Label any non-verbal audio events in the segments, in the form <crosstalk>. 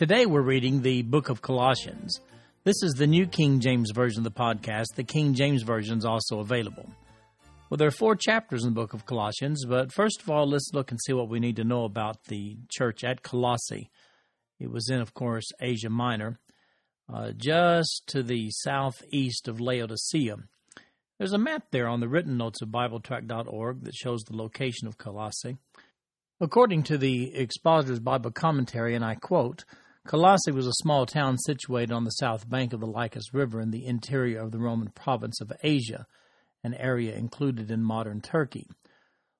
Today we're reading the book of Colossians. This is the New King James Version of the podcast. The King James Version is also available. Well, there are four chapters in the book of Colossians, but first of all, let's look and see what we need to know about the church at Colossae. It was in, of course, Asia Minor, uh, just to the southeast of Laodicea. There's a map there on the written notes of BibleTrack.org that shows the location of Colossae. According to the Expositor's Bible Commentary, and I quote, Colossae was a small town situated on the south bank of the Lycus River in the interior of the Roman province of Asia, an area included in modern Turkey.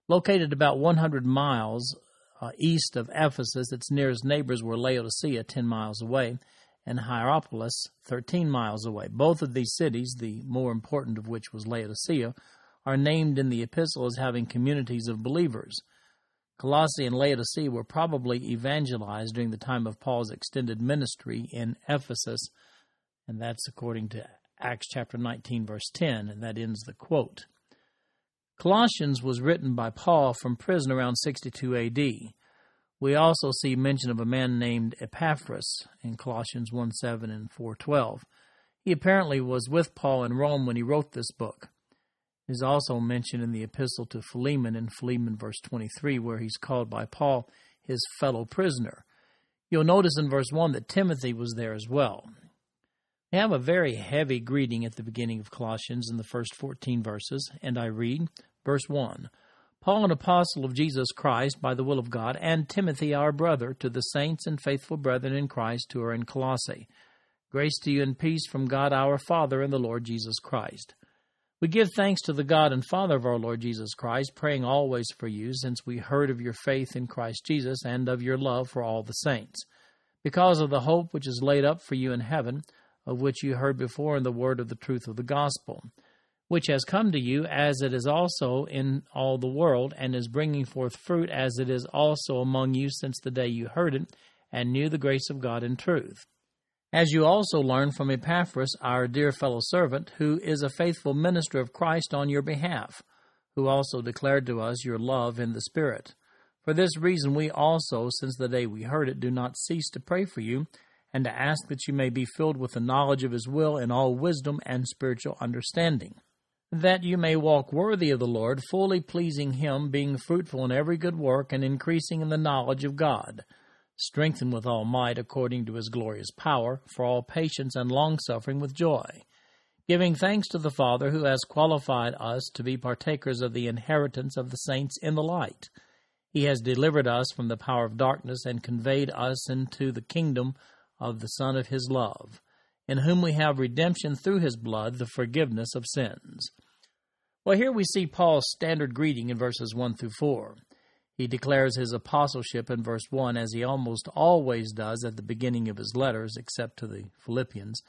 Located about 100 miles uh, east of Ephesus, its nearest neighbors were Laodicea, 10 miles away, and Hierapolis, 13 miles away. Both of these cities, the more important of which was Laodicea, are named in the epistle as having communities of believers. Colossae and Laodicea were probably evangelized during the time of Paul's extended ministry in Ephesus, and that's according to Acts chapter 19, verse 10, and that ends the quote. Colossians was written by Paul from prison around 62 AD. We also see mention of a man named Epaphras in Colossians 1 7 and 4.12. He apparently was with Paul in Rome when he wrote this book. Is also mentioned in the epistle to Philemon in Philemon verse 23, where he's called by Paul his fellow prisoner. You'll notice in verse 1 that Timothy was there as well. We have a very heavy greeting at the beginning of Colossians in the first 14 verses, and I read, verse 1 Paul, an apostle of Jesus Christ by the will of God, and Timothy, our brother, to the saints and faithful brethren in Christ who are in Colossae. Grace to you and peace from God our Father and the Lord Jesus Christ. We give thanks to the God and Father of our Lord Jesus Christ, praying always for you, since we heard of your faith in Christ Jesus and of your love for all the saints, because of the hope which is laid up for you in heaven, of which you heard before in the word of the truth of the gospel which has come to you, as it is also in all the world, and is bringing forth fruit, as it is also among you since the day you heard it, and knew the grace of God in truth. As you also learned from Epaphras, our dear fellow servant, who is a faithful minister of Christ on your behalf, who also declared to us your love in the Spirit. For this reason, we also, since the day we heard it, do not cease to pray for you, and to ask that you may be filled with the knowledge of His will in all wisdom and spiritual understanding that you may walk worthy of the Lord, fully pleasing Him, being fruitful in every good work, and increasing in the knowledge of God, strengthened with all might according to His glorious power, for all patience and longsuffering with joy, giving thanks to the Father who has qualified us to be partakers of the inheritance of the saints in the light. He has delivered us from the power of darkness and conveyed us into the kingdom of the Son of His love in whom we have redemption through his blood, the forgiveness of sins. Well, here we see Paul's standard greeting in verses 1 through 4. He declares his apostleship in verse 1, as he almost always does at the beginning of his letters, except to the Philippians.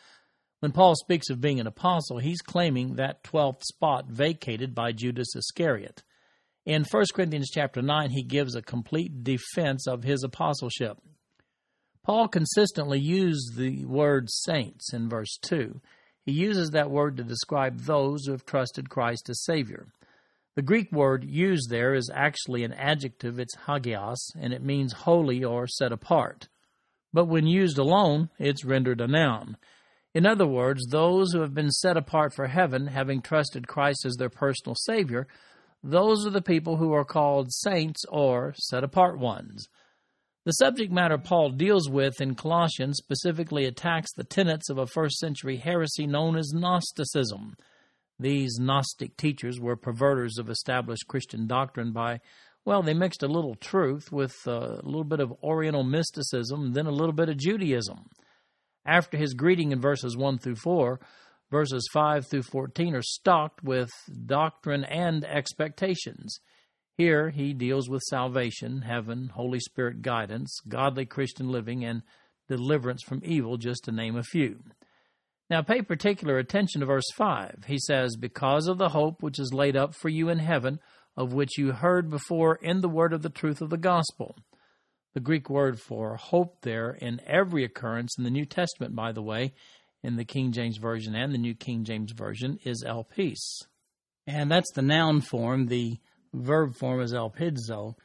When Paul speaks of being an apostle, he's claiming that 12th spot vacated by Judas Iscariot. In 1 Corinthians chapter 9, he gives a complete defense of his apostleship. Paul consistently used the word saints in verse 2. He uses that word to describe those who have trusted Christ as Savior. The Greek word used there is actually an adjective, it's hagios, and it means holy or set apart. But when used alone, it's rendered a noun. In other words, those who have been set apart for heaven, having trusted Christ as their personal Savior, those are the people who are called saints or set apart ones. The subject matter Paul deals with in Colossians specifically attacks the tenets of a first century heresy known as Gnosticism. These Gnostic teachers were perverters of established Christian doctrine by, well, they mixed a little truth with uh, a little bit of Oriental mysticism, then a little bit of Judaism. After his greeting in verses 1 through 4, verses 5 through 14 are stocked with doctrine and expectations. Here he deals with salvation, heaven, Holy Spirit guidance, godly Christian living, and deliverance from evil, just to name a few. Now pay particular attention to verse 5. He says, Because of the hope which is laid up for you in heaven, of which you heard before in the word of the truth of the gospel. The Greek word for hope there in every occurrence in the New Testament, by the way, in the King James Version and the New King James Version, is elpis. And that's the noun form. The verb form is elpidzo.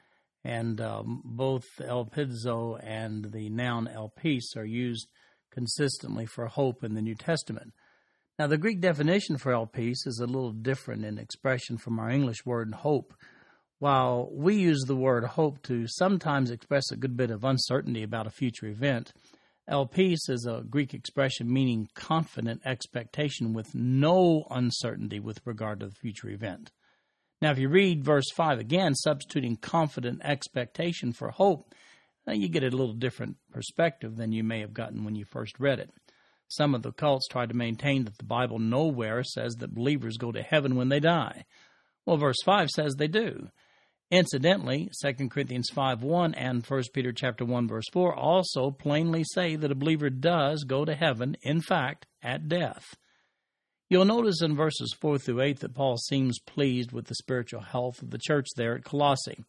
And um, both elpidzo and the noun elpis are used consistently for hope in the New Testament. Now, the Greek definition for elpis is a little different in expression from our English word hope. While we use the word hope to sometimes express a good bit of uncertainty about a future event, elpis is a Greek expression meaning confident expectation with no uncertainty with regard to the future event. Now, if you read verse 5 again, substituting confident expectation for hope, you get a little different perspective than you may have gotten when you first read it. Some of the cults try to maintain that the Bible nowhere says that believers go to heaven when they die. Well, verse 5 says they do. Incidentally, 2 Corinthians 5 1 and 1 Peter chapter 1 verse 4 also plainly say that a believer does go to heaven, in fact, at death. You'll notice in verses 4 through 8 that Paul seems pleased with the spiritual health of the church there at Colossae,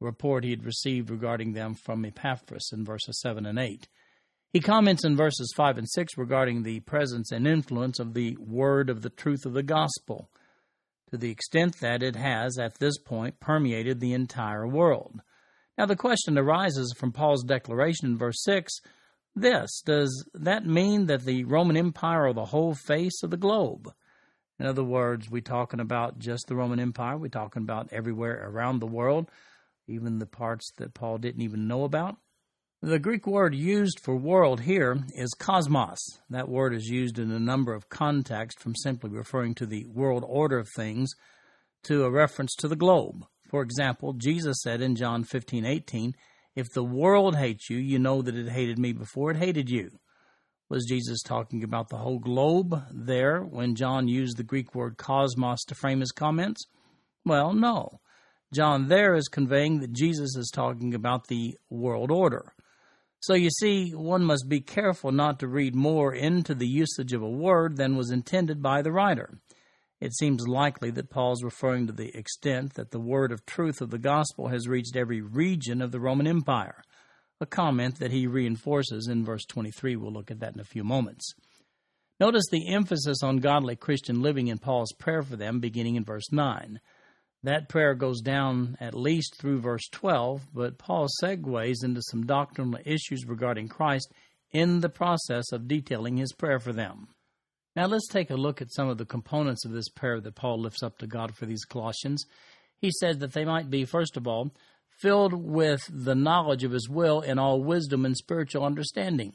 report he had received regarding them from Epaphras in verses 7 and 8. He comments in verses 5 and 6 regarding the presence and influence of the word of the truth of the gospel, to the extent that it has, at this point, permeated the entire world. Now, the question arises from Paul's declaration in verse 6 this Does that mean that the Roman Empire or the whole face of the globe? In other words, we talking about just the Roman Empire? We're talking about everywhere around the world, even the parts that Paul didn't even know about? The Greek word used for world here is cosmos. That word is used in a number of contexts, from simply referring to the world order of things to a reference to the globe. For example, Jesus said in John 15 18, If the world hates you, you know that it hated me before it hated you. Was Jesus talking about the whole globe there when John used the Greek word cosmos to frame his comments? Well, no. John there is conveying that Jesus is talking about the world order. So you see, one must be careful not to read more into the usage of a word than was intended by the writer. It seems likely that Paul's referring to the extent that the word of truth of the gospel has reached every region of the Roman Empire, a comment that he reinforces in verse 23. We'll look at that in a few moments. Notice the emphasis on godly Christian living in Paul's prayer for them beginning in verse 9. That prayer goes down at least through verse 12, but Paul segues into some doctrinal issues regarding Christ in the process of detailing his prayer for them. Now let's take a look at some of the components of this prayer that Paul lifts up to God for these Colossians. He says that they might be, first of all, filled with the knowledge of his will in all wisdom and spiritual understanding.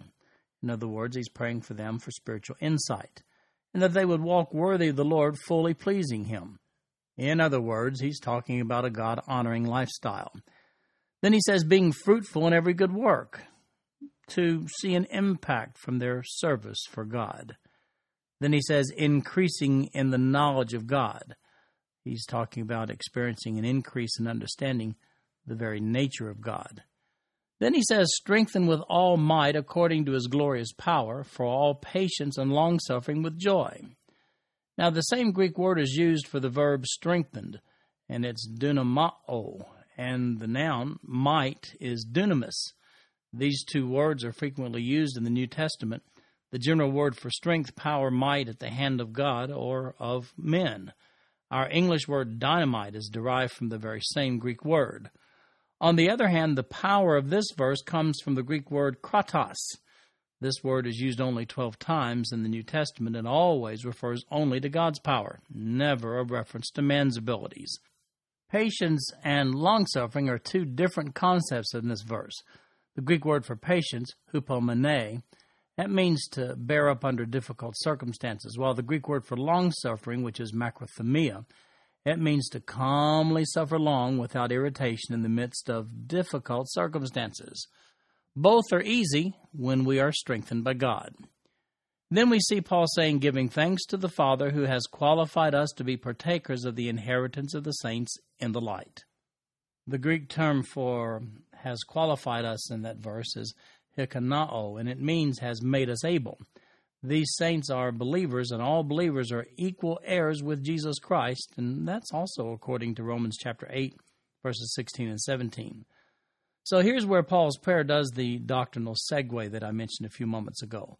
In other words, he's praying for them for spiritual insight, and that they would walk worthy of the Lord, fully pleasing him. In other words, he's talking about a God honoring lifestyle. Then he says, being fruitful in every good work, to see an impact from their service for God. Then he says, increasing in the knowledge of God. He's talking about experiencing an increase in understanding the very nature of God. Then he says, strengthen with all might according to his glorious power, for all patience and longsuffering with joy now, the same Greek word is used for the verb strengthened, and it's dunamao, and the noun might is dunamis. These two words are frequently used in the New Testament. The general word for strength, power, might at the hand of God or of men. Our English word dynamite is derived from the very same Greek word. On the other hand, the power of this verse comes from the Greek word kratos, this word is used only 12 times in the New Testament and always refers only to God's power, never a reference to man's abilities. Patience and long suffering are two different concepts in this verse. The Greek word for patience, hupomene, that means to bear up under difficult circumstances, while the Greek word for long suffering, which is macrothumia, it means to calmly suffer long without irritation in the midst of difficult circumstances. Both are easy when we are strengthened by God. Then we see Paul saying, giving thanks to the Father who has qualified us to be partakers of the inheritance of the saints in the light. The Greek term for has qualified us in that verse is hikanao, and it means has made us able. These saints are believers, and all believers are equal heirs with Jesus Christ, and that's also according to Romans chapter 8, verses 16 and 17. So here's where Paul's prayer does the doctrinal segue that I mentioned a few moments ago.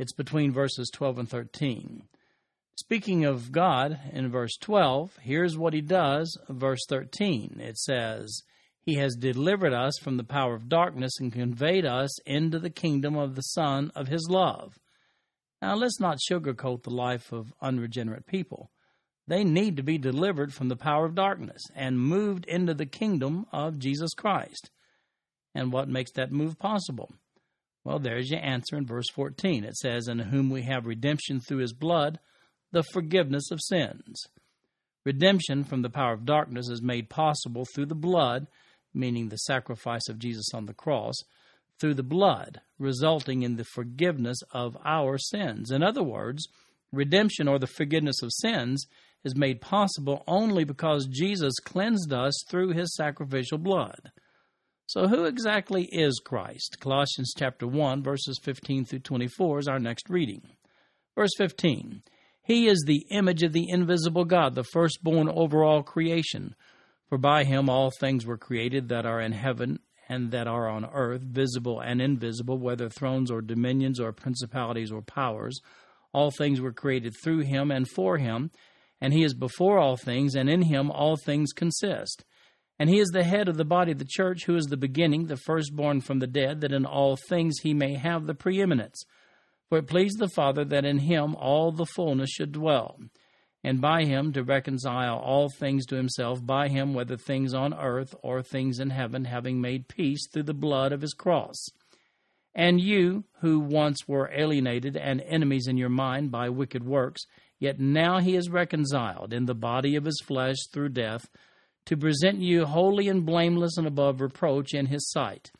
It's between verses 12 and 13. Speaking of God in verse 12, here's what he does. Verse 13 it says, He has delivered us from the power of darkness and conveyed us into the kingdom of the Son of His love. Now, let's not sugarcoat the life of unregenerate people. They need to be delivered from the power of darkness and moved into the kingdom of Jesus Christ. And what makes that move possible? Well, there's your answer in verse 14. It says, In whom we have redemption through his blood, the forgiveness of sins. Redemption from the power of darkness is made possible through the blood, meaning the sacrifice of Jesus on the cross, through the blood, resulting in the forgiveness of our sins. In other words, redemption or the forgiveness of sins is made possible only because Jesus cleansed us through his sacrificial blood. So, who exactly is Christ? Colossians chapter 1, verses 15 through 24 is our next reading. Verse 15 He is the image of the invisible God, the firstborn over all creation. For by him all things were created that are in heaven and that are on earth, visible and invisible, whether thrones or dominions or principalities or powers. All things were created through him and for him, and he is before all things, and in him all things consist. And he is the head of the body of the church, who is the beginning, the firstborn from the dead, that in all things he may have the preeminence. For it pleased the Father that in him all the fullness should dwell, and by him to reconcile all things to himself, by him, whether things on earth or things in heaven, having made peace through the blood of his cross. And you, who once were alienated and enemies in your mind by wicked works, yet now he is reconciled in the body of his flesh through death to present you holy and blameless and above reproach in his sight.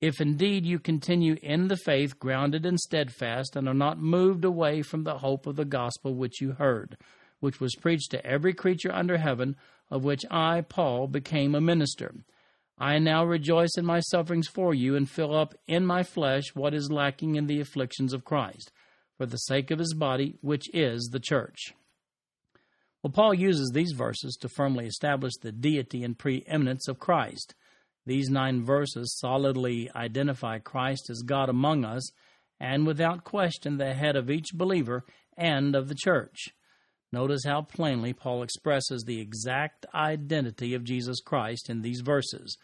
If indeed you continue in the faith, grounded and steadfast, and are not moved away from the hope of the gospel which you heard, which was preached to every creature under heaven, of which I, Paul, became a minister. I now rejoice in my sufferings for you, and fill up in my flesh what is lacking in the afflictions of Christ, for the sake of his body, which is the church. Well, Paul uses these verses to firmly establish the deity and preeminence of Christ. These nine verses solidly identify Christ as God among us and without question the head of each believer and of the church. Notice how plainly Paul expresses the exact identity of Jesus Christ in these verses.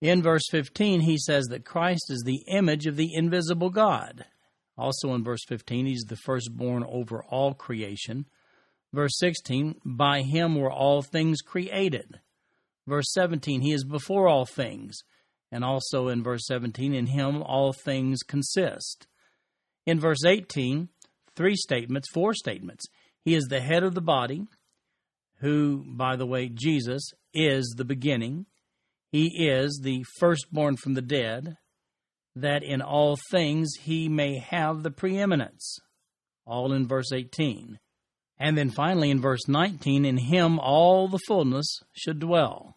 In verse 15, he says that Christ is the image of the invisible God. Also in verse 15, he's the firstborn over all creation. Verse 16, by him were all things created. Verse 17, he is before all things. And also in verse 17, in him all things consist. In verse 18, three statements, four statements. He is the head of the body, who, by the way, Jesus is the beginning. He is the firstborn from the dead, that in all things he may have the preeminence. All in verse 18. And then finally in verse 19, in him all the fullness should dwell.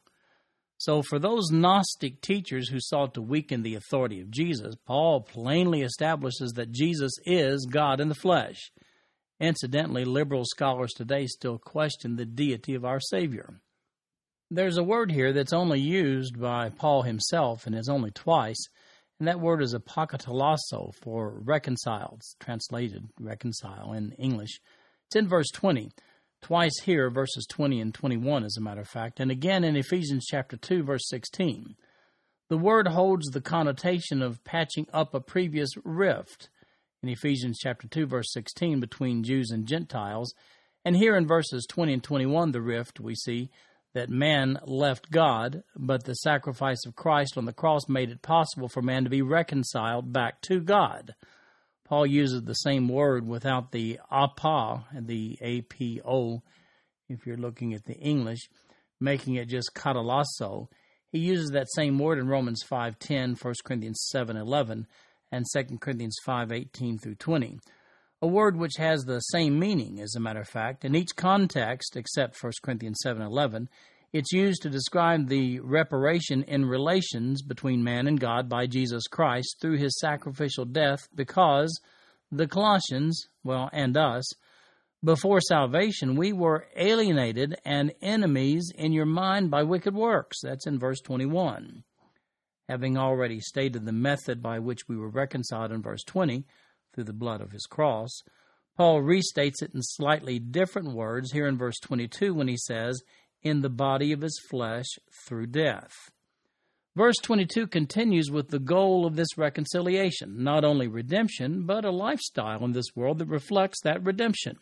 So, for those Gnostic teachers who sought to weaken the authority of Jesus, Paul plainly establishes that Jesus is God in the flesh. Incidentally, liberal scholars today still question the deity of our Savior. There's a word here that's only used by Paul himself and is only twice, and that word is apokatallasso for reconciled, translated reconcile in English. It's in verse 20. Twice here, verses 20 and 21, as a matter of fact, and again in Ephesians chapter 2, verse 16. The word holds the connotation of patching up a previous rift in Ephesians chapter 2, verse 16, between Jews and Gentiles. And here in verses 20 and 21, the rift, we see that man left God, but the sacrifice of Christ on the cross made it possible for man to be reconciled back to God. Paul uses the same word without the apa, the apo, if you're looking at the English, making it just katalasso. He uses that same word in Romans 5.10, 1 Corinthians 7.11, and 2 Corinthians 5.18 through 20. A word which has the same meaning, as a matter of fact, in each context, except 1 Corinthians 7.11, It's used to describe the reparation in relations between man and God by Jesus Christ through his sacrificial death because the Colossians, well, and us, before salvation, we were alienated and enemies in your mind by wicked works. That's in verse 21. Having already stated the method by which we were reconciled in verse 20 through the blood of his cross, Paul restates it in slightly different words here in verse 22 when he says, in the body of his flesh through death. Verse 22 continues with the goal of this reconciliation, not only redemption, but a lifestyle in this world that reflects that redemption.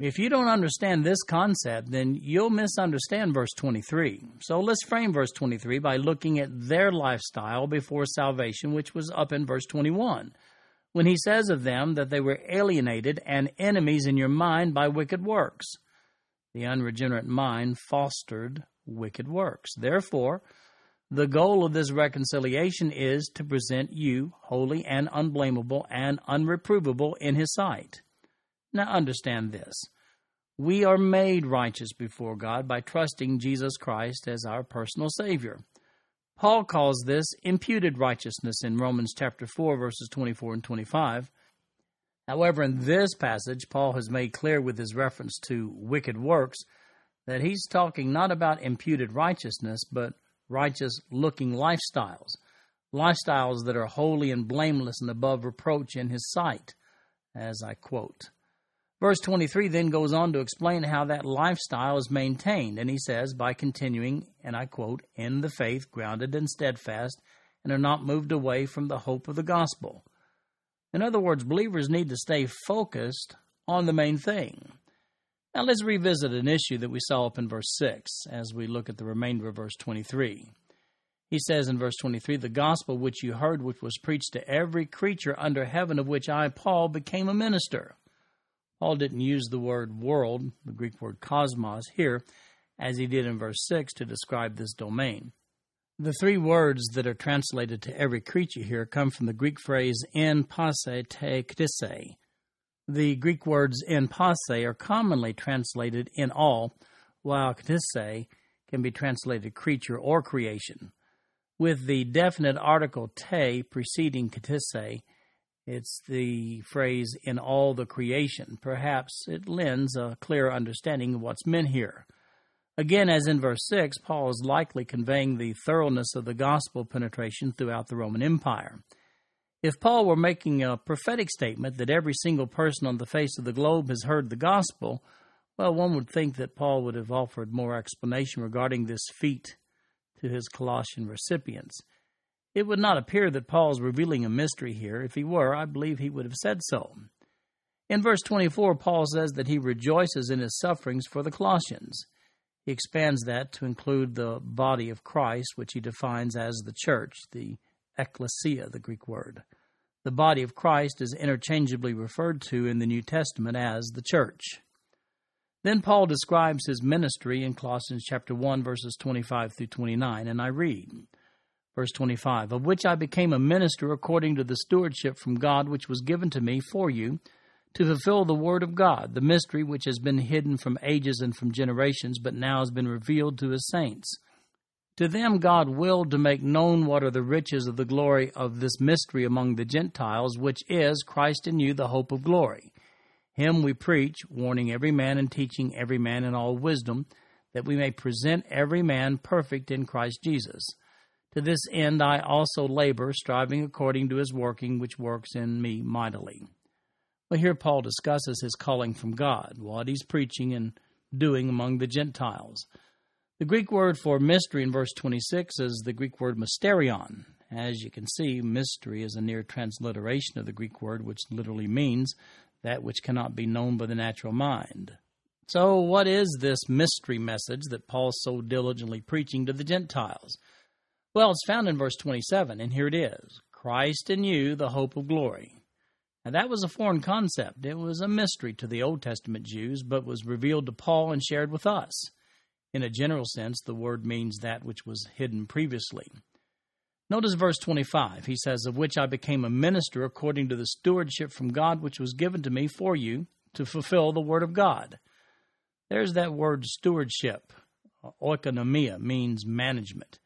If you don't understand this concept, then you'll misunderstand verse 23. So let's frame verse 23 by looking at their lifestyle before salvation, which was up in verse 21, when he says of them that they were alienated and enemies in your mind by wicked works. The unregenerate mind fostered wicked works. Therefore, the goal of this reconciliation is to present you holy and unblameable and unreprovable in his sight. Now understand this. We are made righteous before God by trusting Jesus Christ as our personal Savior. Paul calls this imputed righteousness in Romans chapter 4 verses 24 and 25. However, in this passage, Paul has made clear with his reference to wicked works that he's talking not about imputed righteousness, but righteous looking lifestyles, lifestyles that are holy and blameless and above reproach in his sight, as I quote. Verse 23 then goes on to explain how that lifestyle is maintained, and he says, by continuing, and I quote, in the faith, grounded and steadfast, and are not moved away from the hope of the gospel. In other words, believers need to stay focused on the main thing. Now let's revisit an issue that we saw up in verse 6 as we look at the remainder of verse 23. He says in verse 23, The gospel which you heard, which was preached to every creature under heaven, of which I, Paul, became a minister. Paul didn't use the word world, the Greek word cosmos, here, as he did in verse 6 to describe this domain. The three words that are translated to every creature here come from the Greek phrase en passe te ktise. The Greek words en passe are commonly translated in all, while ktise can be translated creature or creation. With the definite article te preceding ktise, it's the phrase in all the creation. Perhaps it lends a clear understanding of what's meant here. Again, as in verse 6, Paul is likely conveying the thoroughness of the gospel penetration throughout the Roman Empire. If Paul were making a prophetic statement that every single person on the face of the globe has heard the gospel, well, one would think that Paul would have offered more explanation regarding this feat to his Colossian recipients. It would not appear that Paul is revealing a mystery here. If he were, I believe he would have said so. In verse 24, Paul says that he rejoices in his sufferings for the Colossians. He expands that to include the body of Christ, which he defines as the church, the ecclesia, the Greek word. The body of Christ is interchangeably referred to in the New Testament as the church. Then Paul describes his ministry in Colossians chapter 1 verses 25 through 29 and I read Verse 25, of which I became a minister according to the stewardship from God which was given to me for you, to fulfill the word of God, the mystery which has been hidden from ages and from generations, but now has been revealed to his saints. To them God willed to make known what are the riches of the glory of this mystery among the Gentiles, which is Christ in you, the hope of glory. Him we preach, warning every man and teaching every man in all wisdom, that we may present every man perfect in Christ Jesus. To this end I also labor, striving according to his working, which works in me mightily. Well, here Paul discusses his calling from God, what he's preaching and doing among the Gentiles. The Greek word for mystery in verse 26 is the Greek word mysterion. As you can see, mystery is a near transliteration of the Greek word, which literally means that which cannot be known by the natural mind. So, what is this mystery message that Paul's so diligently preaching to the Gentiles? Well, it's found in verse 27, and here it is Christ in you, the hope of glory. Now, that was a foreign concept. It was a mystery to the Old Testament Jews, but was revealed to Paul and shared with us. In a general sense, the word means that which was hidden previously. Notice verse 25. He says, Of which I became a minister according to the stewardship from God which was given to me for you to fulfill the word of God. There's that word stewardship oikonomia means management.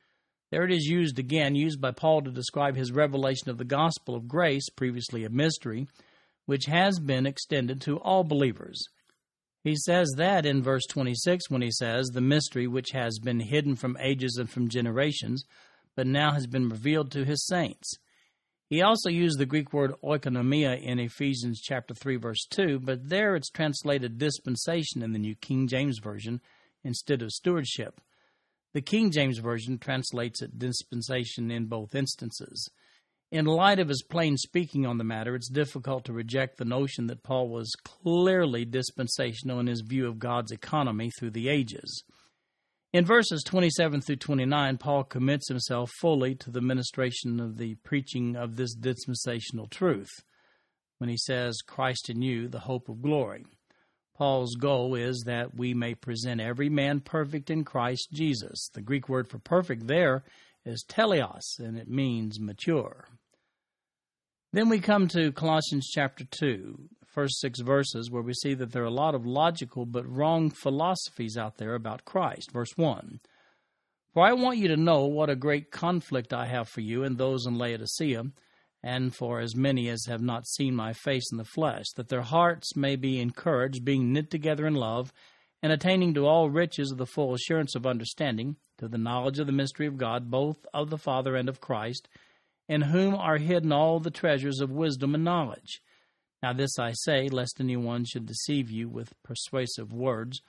There it is used again, used by Paul to describe his revelation of the gospel of grace, previously a mystery, which has been extended to all believers. He says that in verse 26 when he says, The mystery which has been hidden from ages and from generations, but now has been revealed to his saints. He also used the Greek word oikonomia in Ephesians chapter 3 verse 2, but there it's translated dispensation in the New King James Version instead of stewardship. The King James Version translates it dispensation in both instances. In light of his plain speaking on the matter, it's difficult to reject the notion that Paul was clearly dispensational in his view of God's economy through the ages. In verses 27 through 29, Paul commits himself fully to the ministration of the preaching of this dispensational truth when he says, Christ in you, the hope of glory. Paul's goal is that we may present every man perfect in Christ Jesus. The Greek word for perfect there is teleos, and it means mature. Then we come to Colossians chapter 2, first six verses, where we see that there are a lot of logical but wrong philosophies out there about Christ. Verse 1 For I want you to know what a great conflict I have for you and those in Laodicea and for as many as have not seen my face in the flesh, that their hearts may be encouraged, being knit together in love, and attaining to all riches of the full assurance of understanding, to the knowledge of the mystery of God, both of the Father and of Christ, in whom are hidden all the treasures of wisdom and knowledge. Now this I say, lest any one should deceive you with persuasive words.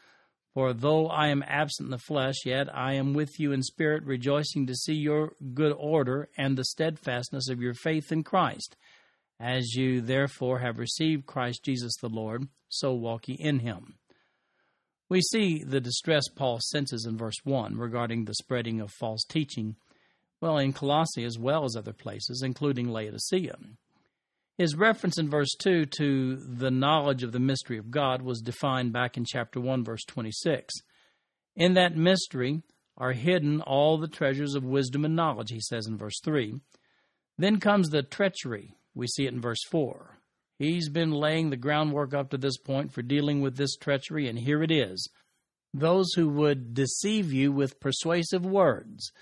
For though I am absent in the flesh, yet I am with you in spirit, rejoicing to see your good order and the steadfastness of your faith in Christ. As you therefore have received Christ Jesus the Lord, so walk ye in him. We see the distress Paul senses in verse 1 regarding the spreading of false teaching, well, in Colossae as well as other places, including Laodicea. His reference in verse 2 to the knowledge of the mystery of God was defined back in chapter 1, verse 26. In that mystery are hidden all the treasures of wisdom and knowledge, he says in verse 3. Then comes the treachery. We see it in verse 4. He's been laying the groundwork up to this point for dealing with this treachery, and here it is. Those who would deceive you with persuasive words.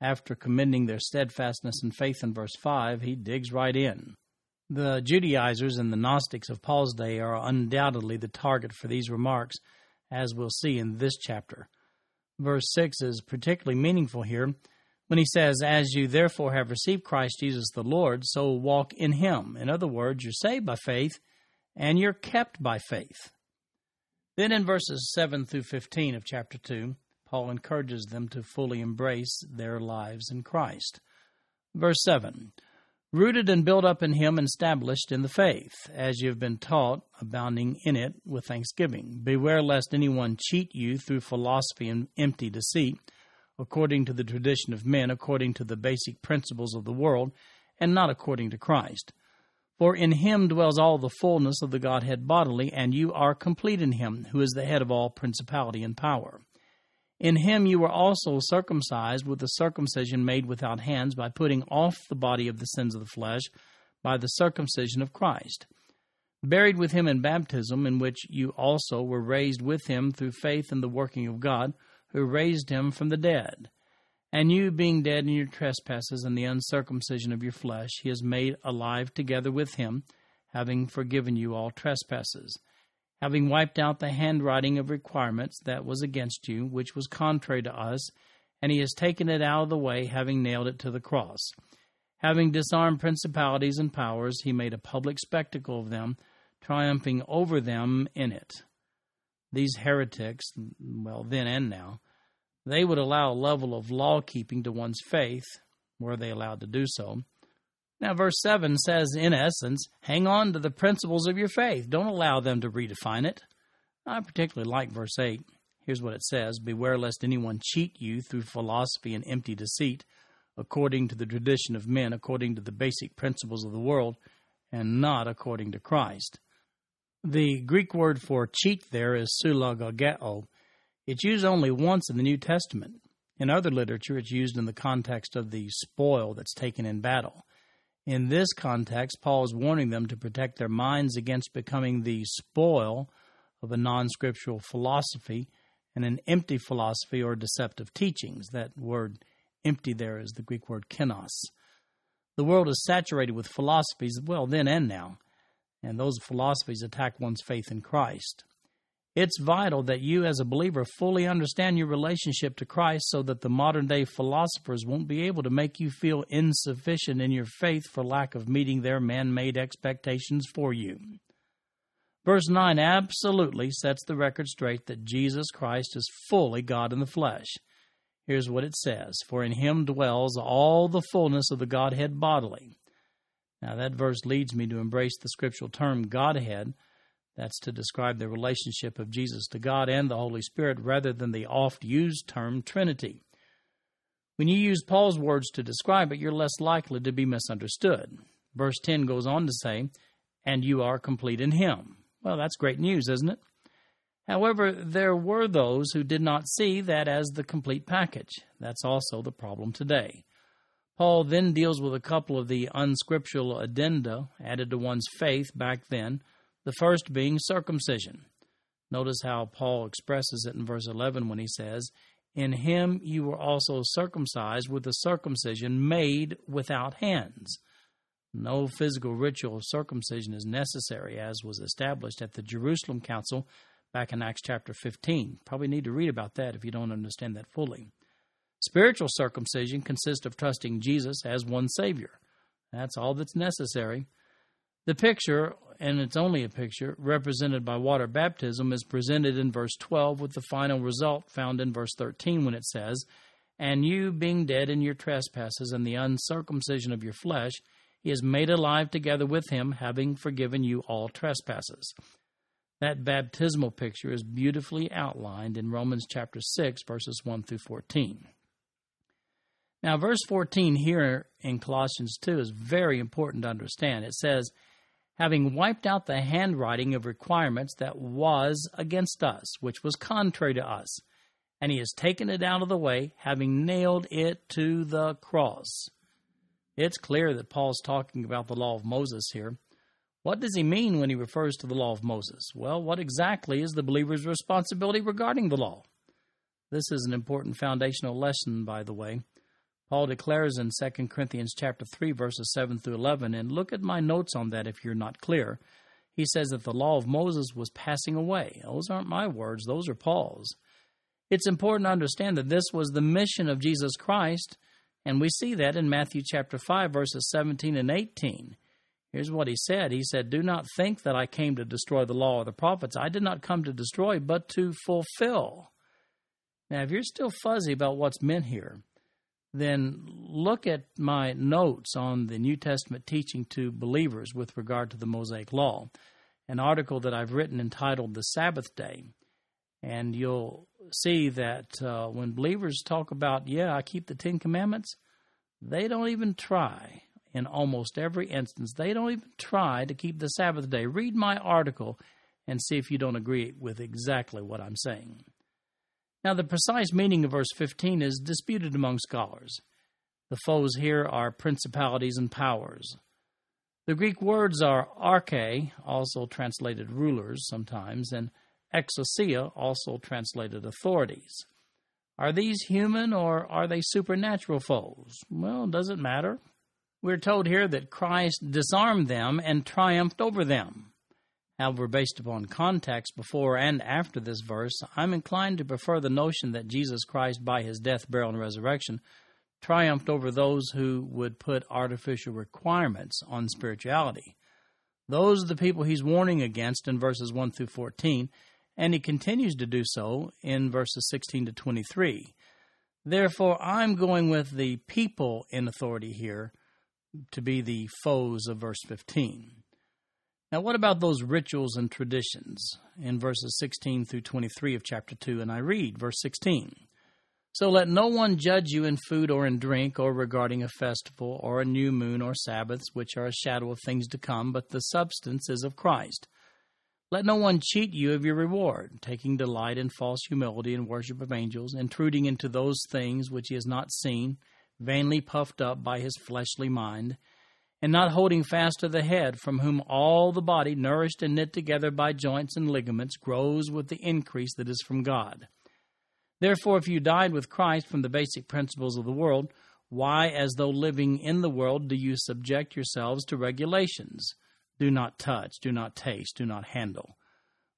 After commending their steadfastness and faith in verse 5, he digs right in. The Judaizers and the Gnostics of Paul's day are undoubtedly the target for these remarks, as we'll see in this chapter. Verse 6 is particularly meaningful here when he says, As you therefore have received Christ Jesus the Lord, so walk in him. In other words, you're saved by faith and you're kept by faith. Then in verses 7 through 15 of chapter 2, Paul encourages them to fully embrace their lives in Christ. Verse 7 rooted and built up in him and established in the faith, as you have been taught, abounding in it with thanksgiving. Beware lest anyone cheat you through philosophy and empty deceit, according to the tradition of men, according to the basic principles of the world, and not according to Christ. For in him dwells all the fullness of the Godhead bodily, and you are complete in him, who is the head of all principality and power. In him you were also circumcised with the circumcision made without hands by putting off the body of the sins of the flesh by the circumcision of Christ. Buried with him in baptism, in which you also were raised with him through faith in the working of God, who raised him from the dead. And you, being dead in your trespasses and the uncircumcision of your flesh, he has made alive together with him, having forgiven you all trespasses having wiped out the handwriting of requirements that was against you, which was contrary to us, and he has taken it out of the way, having nailed it to the cross. Having disarmed principalities and powers, he made a public spectacle of them, triumphing over them in it. These heretics, well, then and now, they would allow a level of law keeping to one's faith, were they allowed to do so, now, verse 7 says, in essence, hang on to the principles of your faith. Don't allow them to redefine it. I particularly like verse 8. Here's what it says Beware lest anyone cheat you through philosophy and empty deceit, according to the tradition of men, according to the basic principles of the world, and not according to Christ. The Greek word for cheat there is sulagogeo. It's used only once in the New Testament. In other literature, it's used in the context of the spoil that's taken in battle. In this context, Paul is warning them to protect their minds against becoming the spoil of a non scriptural philosophy and an empty philosophy or deceptive teachings. That word empty there is the Greek word kenos. The world is saturated with philosophies, well, then and now, and those philosophies attack one's faith in Christ. It's vital that you, as a believer, fully understand your relationship to Christ so that the modern day philosophers won't be able to make you feel insufficient in your faith for lack of meeting their man made expectations for you. Verse 9 absolutely sets the record straight that Jesus Christ is fully God in the flesh. Here's what it says For in him dwells all the fullness of the Godhead bodily. Now, that verse leads me to embrace the scriptural term Godhead that's to describe the relationship of Jesus to God and the Holy Spirit rather than the oft used term Trinity. When you use Paul's words to describe it, you're less likely to be misunderstood. Verse 10 goes on to say, And you are complete in Him. Well, that's great news, isn't it? However, there were those who did not see that as the complete package. That's also the problem today. Paul then deals with a couple of the unscriptural addenda added to one's faith back then the first being circumcision. Notice how Paul expresses it in verse 11 when he says, In him you were also circumcised with a circumcision made without hands. No physical ritual of circumcision is necessary, as was established at the Jerusalem Council back in Acts chapter 15. Probably need to read about that if you don't understand that fully. Spiritual circumcision consists of trusting Jesus as one Savior. That's all that's necessary. The picture, and it's only a picture, represented by water baptism is presented in verse 12 with the final result found in verse 13 when it says, And you, being dead in your trespasses and the uncircumcision of your flesh, he has made alive together with him, having forgiven you all trespasses. That baptismal picture is beautifully outlined in Romans chapter 6, verses 1 through 14. Now, verse 14 here in Colossians 2 is very important to understand. It says, having wiped out the handwriting of requirements that was against us, which was contrary to us. And he has taken it out of the way, having nailed it to the cross. It's clear that Paul's talking about the law of Moses here. What does he mean when he refers to the law of Moses? Well, what exactly is the believer's responsibility regarding the law? This is an important foundational lesson, by the way. Paul declares in 2 Corinthians chapter 3 verses 7 through 11 and look at my notes on that if you're not clear. He says that the law of Moses was passing away. Those aren't my words, those are Paul's. It's important to understand that this was the mission of Jesus Christ, and we see that in Matthew chapter 5 verses 17 and 18. Here's what he said. He said, "Do not think that I came to destroy the law or the prophets. I did not come to destroy, but to fulfill." Now, if you're still fuzzy about what's meant here, then look at my notes on the New Testament teaching to believers with regard to the Mosaic Law, an article that I've written entitled The Sabbath Day. And you'll see that uh, when believers talk about, yeah, I keep the Ten Commandments, they don't even try. In almost every instance, they don't even try to keep the Sabbath day. Read my article and see if you don't agree with exactly what I'm saying. Now, the precise meaning of verse 15 is disputed among scholars. The foes here are principalities and powers. The Greek words are arche, also translated rulers sometimes, and exousia, also translated authorities. Are these human or are they supernatural foes? Well, does it matter? We're told here that Christ disarmed them and triumphed over them. However, based upon context before and after this verse, I'm inclined to prefer the notion that Jesus Christ, by his death, burial, and resurrection, triumphed over those who would put artificial requirements on spirituality. Those are the people he's warning against in verses 1 through 14, and he continues to do so in verses 16 to 23. Therefore, I'm going with the people in authority here to be the foes of verse 15. Now, what about those rituals and traditions in verses 16 through 23 of chapter 2? And I read verse 16. So let no one judge you in food or in drink, or regarding a festival, or a new moon, or Sabbaths, which are a shadow of things to come, but the substance is of Christ. Let no one cheat you of your reward, taking delight in false humility and worship of angels, intruding into those things which he has not seen, vainly puffed up by his fleshly mind and not holding fast to the head, from whom all the body, nourished and knit together by joints and ligaments, grows with the increase that is from God. Therefore, if you died with Christ from the basic principles of the world, why, as though living in the world, do you subject yourselves to regulations? Do not touch, do not taste, do not handle,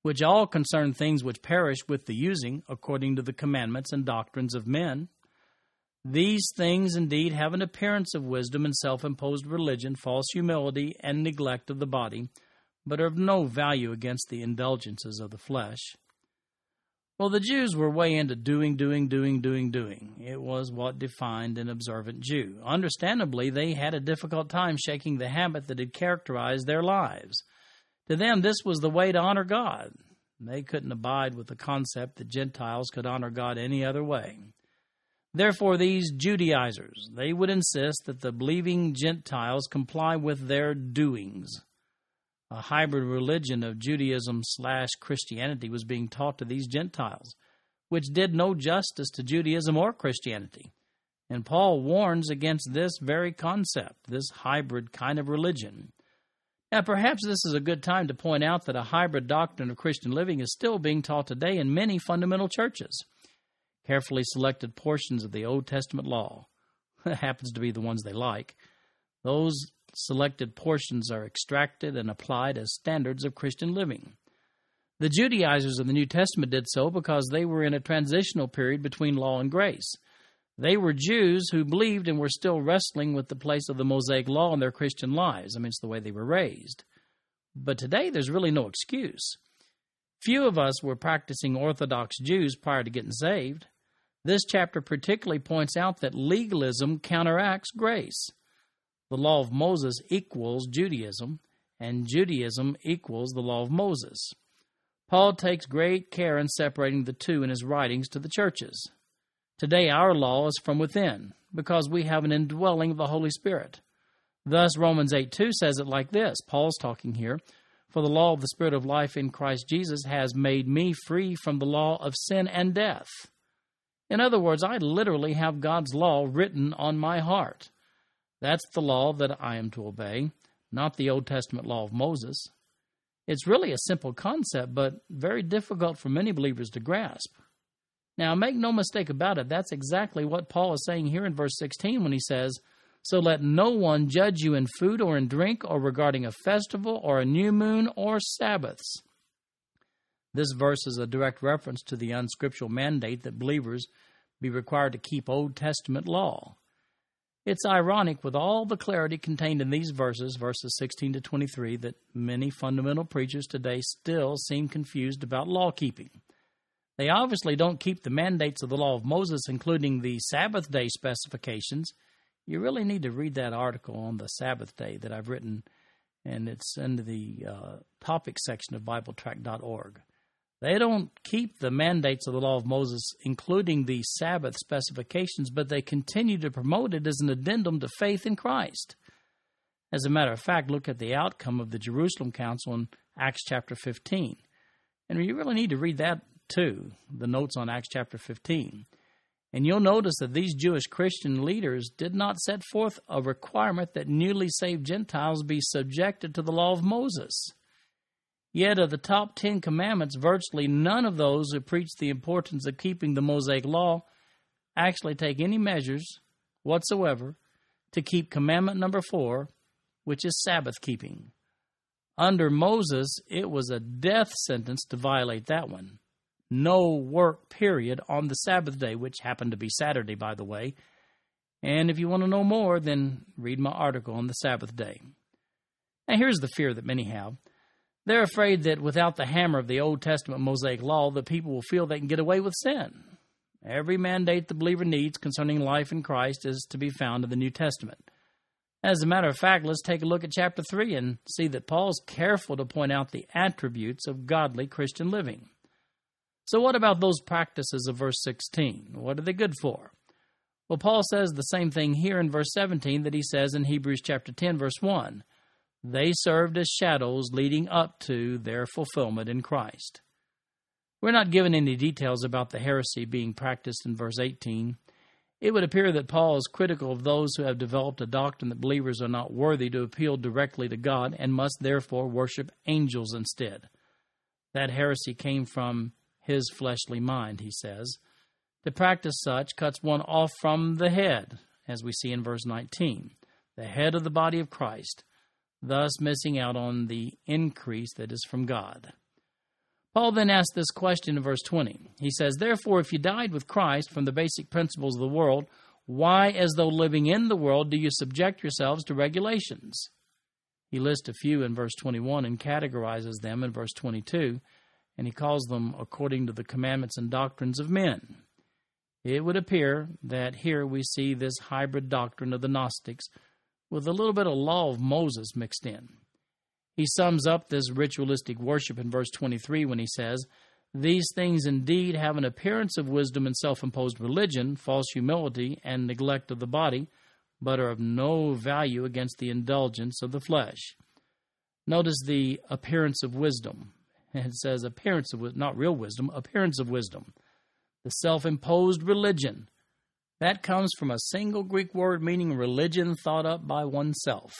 which all concern things which perish with the using, according to the commandments and doctrines of men. These things indeed have an appearance of wisdom and self imposed religion, false humility, and neglect of the body, but are of no value against the indulgences of the flesh. Well, the Jews were way into doing, doing, doing, doing, doing. It was what defined an observant Jew. Understandably, they had a difficult time shaking the habit that had characterized their lives. To them, this was the way to honor God. They couldn't abide with the concept that Gentiles could honor God any other way. Therefore, these Judaizers, they would insist that the believing Gentiles comply with their doings a hybrid religion of Judaism slash Christianity was being taught to these Gentiles, which did no justice to Judaism or Christianity. And Paul warns against this very concept, this hybrid kind of religion. Now, perhaps this is a good time to point out that a hybrid doctrine of Christian living is still being taught today in many fundamental churches. Carefully selected portions of the Old Testament law <laughs> That happens to be the ones they like. Those selected portions are extracted and applied as standards of Christian living. The Judaizers of the New Testament did so because they were in a transitional period between law and grace. They were Jews who believed and were still wrestling with the place of the Mosaic law in their Christian lives. I mean, it's the way they were raised. But today, there's really no excuse. Few of us were practicing Orthodox Jews prior to getting saved. This chapter particularly points out that legalism counteracts grace. The law of Moses equals Judaism, and Judaism equals the law of Moses. Paul takes great care in separating the two in his writings to the churches. Today, our law is from within, because we have an indwelling of the Holy Spirit. Thus, Romans 8 2 says it like this Paul's talking here For the law of the Spirit of life in Christ Jesus has made me free from the law of sin and death. In other words, I literally have God's law written on my heart. That's the law that I am to obey, not the Old Testament law of Moses. It's really a simple concept, but very difficult for many believers to grasp. Now, make no mistake about it, that's exactly what Paul is saying here in verse 16 when he says, So let no one judge you in food or in drink, or regarding a festival, or a new moon, or Sabbaths. This verse is a direct reference to the unscriptural mandate that believers be required to keep Old Testament law. It's ironic, with all the clarity contained in these verses, verses 16 to 23, that many fundamental preachers today still seem confused about law keeping. They obviously don't keep the mandates of the law of Moses, including the Sabbath day specifications. You really need to read that article on the Sabbath day that I've written, and it's in the uh, topic section of BibleTrack.org. They don't keep the mandates of the law of Moses, including the Sabbath specifications, but they continue to promote it as an addendum to faith in Christ. As a matter of fact, look at the outcome of the Jerusalem Council in Acts chapter 15. And you really need to read that too, the notes on Acts chapter 15. And you'll notice that these Jewish Christian leaders did not set forth a requirement that newly saved Gentiles be subjected to the law of Moses. Yet, of the top Ten Commandments, virtually none of those who preach the importance of keeping the Mosaic Law actually take any measures whatsoever to keep commandment number four, which is Sabbath keeping. Under Moses, it was a death sentence to violate that one. No work, period, on the Sabbath day, which happened to be Saturday, by the way. And if you want to know more, then read my article on the Sabbath day. Now, here's the fear that many have they're afraid that without the hammer of the Old Testament Mosaic law, the people will feel they can get away with sin. Every mandate the believer needs concerning life in Christ is to be found in the New Testament. As a matter of fact, let's take a look at chapter 3 and see that Paul's careful to point out the attributes of godly Christian living. So, what about those practices of verse 16? What are they good for? Well, Paul says the same thing here in verse 17 that he says in Hebrews chapter 10, verse 1. They served as shadows leading up to their fulfillment in Christ. We're not given any details about the heresy being practiced in verse 18. It would appear that Paul is critical of those who have developed a doctrine that believers are not worthy to appeal directly to God and must therefore worship angels instead. That heresy came from his fleshly mind, he says. To practice such cuts one off from the head, as we see in verse 19, the head of the body of Christ, thus missing out on the increase that is from God. Paul then asks this question in verse 20. He says, Therefore, if you died with Christ from the basic principles of the world, why, as though living in the world, do you subject yourselves to regulations? He lists a few in verse 21 and categorizes them in verse 22, and he calls them according to the commandments and doctrines of men. It would appear that here we see this hybrid doctrine of the Gnostics with a little bit of law of Moses mixed in. He sums up this ritualistic worship in verse 23 when he says, These things indeed have an appearance of wisdom and self imposed religion, false humility, and neglect of the body, but are of no value against the indulgence of the flesh. Notice the appearance of wisdom. It says appearance of not real wisdom, appearance of wisdom. The self-imposed religion. That comes from a single Greek word meaning religion thought up by oneself.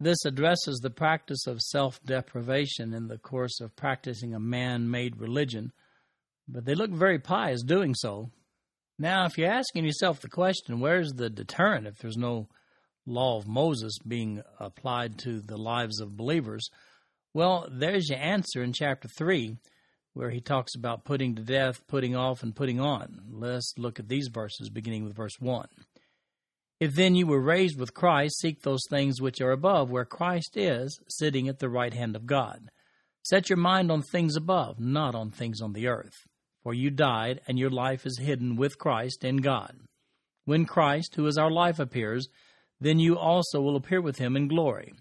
This addresses the practice of self deprivation in the course of practicing a man made religion, but they look very pious doing so. Now, if you're asking yourself the question, where's the deterrent if there's no law of Moses being applied to the lives of believers? Well, there's your answer in chapter 3, where he talks about putting to death, putting off, and putting on. Let's look at these verses, beginning with verse 1. If then you were raised with Christ, seek those things which are above, where Christ is, sitting at the right hand of God. Set your mind on things above, not on things on the earth. For you died, and your life is hidden with Christ in God. When Christ, who is our life, appears, then you also will appear with him in glory.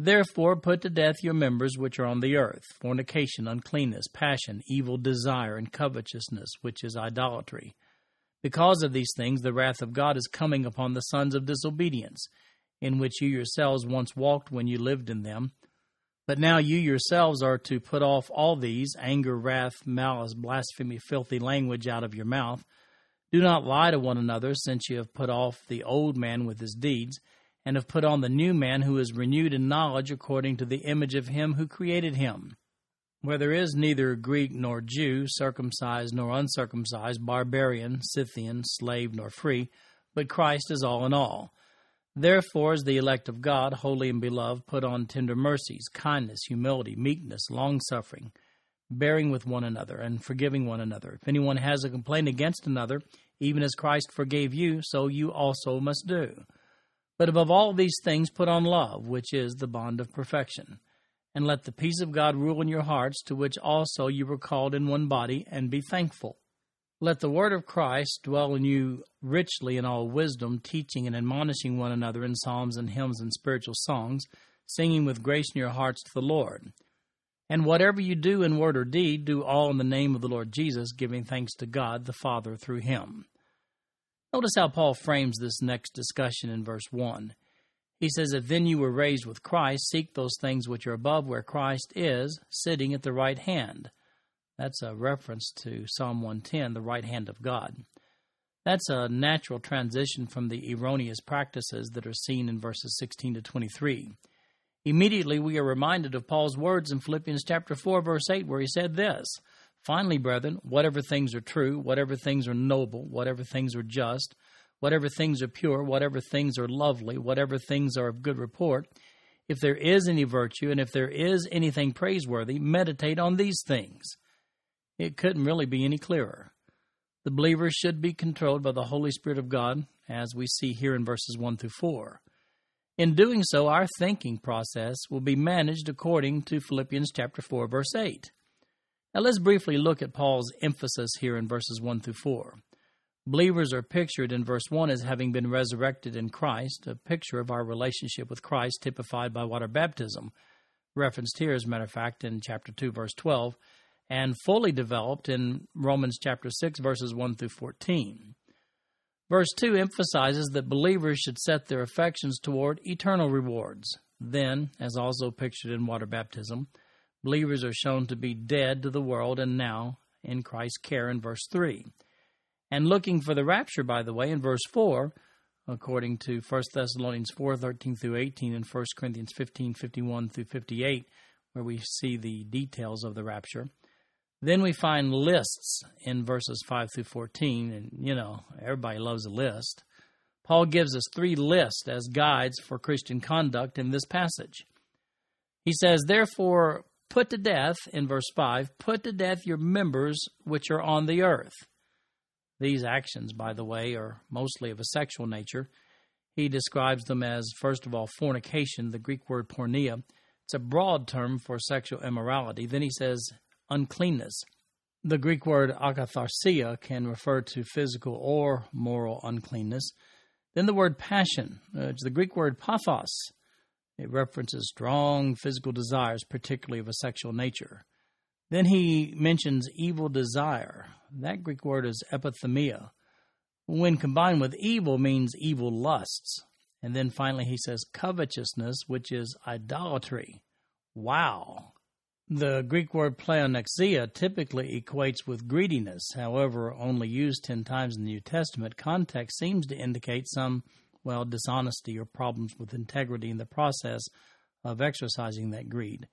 Therefore put to death your members which are on the earth fornication, uncleanness, passion, evil desire, and covetousness, which is idolatry. Because of these things, the wrath of God is coming upon the sons of disobedience, in which you yourselves once walked when you lived in them. But now you yourselves are to put off all these anger, wrath, malice, blasphemy, filthy language out of your mouth. Do not lie to one another, since you have put off the old man with his deeds, and have put on the new man who is renewed in knowledge according to the image of him who created him. Where there is neither Greek nor Jew, circumcised nor uncircumcised, barbarian, Scythian, slave nor free, but Christ is all in all. Therefore, as the elect of God, holy and beloved, put on tender mercies, kindness, humility, meekness, long suffering, bearing with one another, and forgiving one another. If anyone has a complaint against another, even as Christ forgave you, so you also must do. But above all these things, put on love, which is the bond of perfection. And let the peace of God rule in your hearts, to which also you were called in one body, and be thankful. Let the word of Christ dwell in you richly in all wisdom, teaching and admonishing one another in psalms and hymns and spiritual songs, singing with grace in your hearts to the Lord. And whatever you do in word or deed, do all in the name of the Lord Jesus, giving thanks to God the Father through him. Notice how Paul frames this next discussion in verse 1. He says, If then you were raised with Christ, seek those things which are above where Christ is, sitting at the right hand that's a reference to Psalm 110, the right hand of God. That's a natural transition from the erroneous practices that are seen in verses 16 to 23. Immediately, we are reminded of Paul's words in Philippians chapter 4, verse 8, where he said this Finally, brethren, whatever things are true, whatever things are noble, whatever things are just, whatever things are pure, whatever things are lovely, whatever things are of good report, if there is any virtue and if there is anything praiseworthy, meditate on these things. It couldn't really be any clearer. The believer should be controlled by the Holy Spirit of God, as we see here in verses 1 through 4. In doing so, our thinking process will be managed according to Philippians chapter 4 verse 8. Now let's briefly look at Paul's emphasis here in verses 1 through 4. Believers are pictured in verse 1 as having been resurrected in Christ, a picture of our relationship with Christ typified by water baptism, referenced here, as a matter of fact, in chapter 2, verse 12, and fully developed in Romans chapter 6, verses 1 through 14. Verse 2 emphasizes that believers should set their affections toward eternal rewards. Then, as also pictured in water baptism, believers are shown to be dead to the world and now in Christ's care in verse 3. And looking for the rapture, by the way, in verse 4, according to 1 Thessalonians 4 13 through 18 and 1 Corinthians 15 51 through 58, where we see the details of the rapture. Then we find lists in verses 5 through 14, and you know, everybody loves a list. Paul gives us three lists as guides for Christian conduct in this passage. He says, Therefore, put to death, in verse 5, put to death your members which are on the earth. These actions, by the way, are mostly of a sexual nature. He describes them as, first of all, fornication, the Greek word porneia. It's a broad term for sexual immorality. Then he says uncleanness. The Greek word akatharsia can refer to physical or moral uncleanness. Then the word passion, uh, the Greek word pathos. It references strong physical desires, particularly of a sexual nature. Then he mentions evil desire. That Greek word is epithemia. When combined with evil means evil lusts. And then finally he says covetousness, which is idolatry. Wow. The Greek word pleonexia typically equates with greediness. However, only used 10 times in the New Testament, context seems to indicate some, well, dishonesty or problems with integrity in the process of exercising that greed.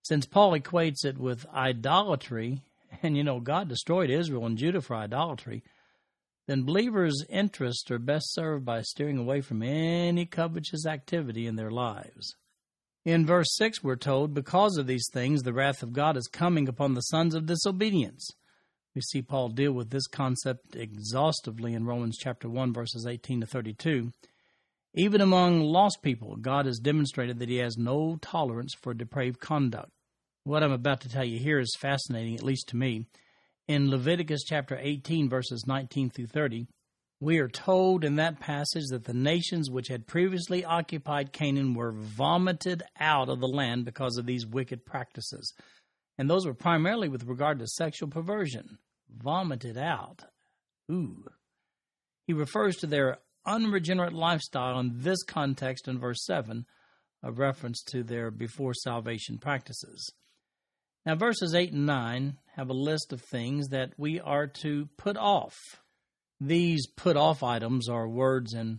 Since Paul equates it with idolatry, <laughs> and you know, God destroyed Israel and Judah for idolatry, then believers' interests are best served by steering away from any covetous activity in their lives. In verse 6, we're told, Because of these things, the wrath of God is coming upon the sons of disobedience. We see Paul deal with this concept exhaustively in Romans chapter 1, verses 18 to 32. Even among lost people, God has demonstrated that he has no tolerance for depraved conduct. What I'm about to tell you here is fascinating, at least to me. In Leviticus chapter 18, verses 19 through 30, we are told in that passage that the nations which had previously occupied Canaan were vomited out of the land because of these wicked practices. And those were primarily with regard to sexual perversion. Vomited out. Ooh. He refers to their unregenerate lifestyle in this context in verse 7, a reference to their before salvation practices. Now, verses 8 and 9 have a list of things that we are to put off. These put off items are words and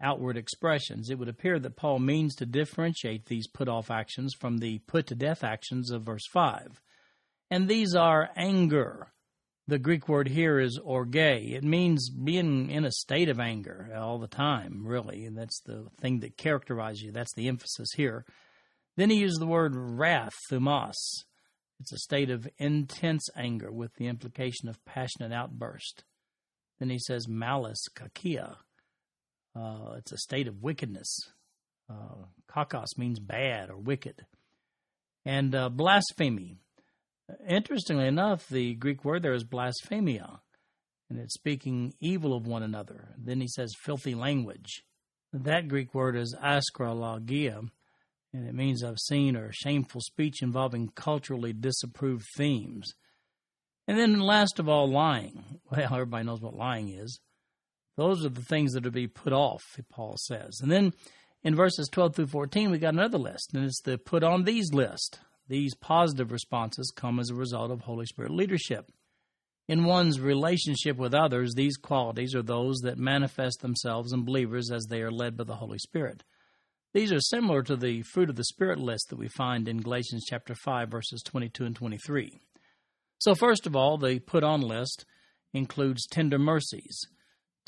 outward expressions. It would appear that Paul means to differentiate these put off actions from the put to death actions of verse 5. And these are anger. The Greek word here is orge. It means being in a state of anger all the time, really. And that's the thing that characterizes you. That's the emphasis here. Then he uses the word wrath, thumos. It's a state of intense anger with the implication of passionate outburst. Then he says malice, kakia. Uh, it's a state of wickedness. Uh, kakos means bad or wicked. And uh, blasphemy. Interestingly enough, the Greek word there is blasphemia, and it's speaking evil of one another. Then he says filthy language. That Greek word is aischrologia, and it means obscene or shameful speech involving culturally disapproved themes. And then, last of all, lying. <laughs> Well, everybody knows what lying is. Those are the things that are to be put off, Paul says. And then in verses 12 through 14, we got another list, and it's the put on these list. These positive responses come as a result of Holy Spirit leadership. In one's relationship with others, these qualities are those that manifest themselves in believers as they are led by the Holy Spirit. These are similar to the fruit of the Spirit list that we find in Galatians chapter 5, verses 22 and 23. So, first of all, the put on list includes tender mercies.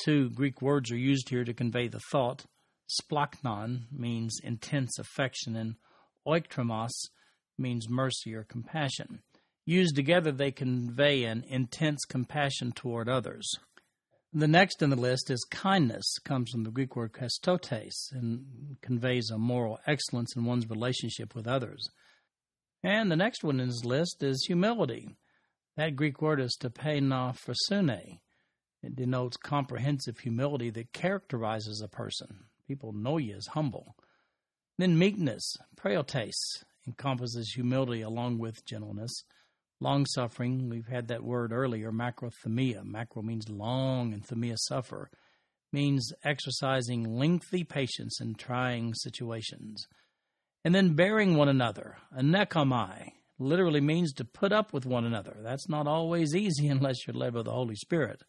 Two Greek words are used here to convey the thought. Splanchnon means intense affection, and oiktirmos means mercy or compassion. Used together, they convey an intense compassion toward others. The next in the list is kindness, comes from the Greek word chrestotes and conveys a moral excellence in one's relationship with others. And the next one in his list is humility. That Greek word is tapeinophrosyne. It denotes comprehensive humility that characterizes a person. People know you as humble. Then meekness, praotes, encompasses humility along with gentleness. Long suffering, we've had that word earlier, macrothemia. Macro means long and themia suffer, means exercising lengthy patience in trying situations. And then bearing one another, anekomai, literally means to put up with one another. That's not always easy <laughs> unless you're led by the Holy Spirit.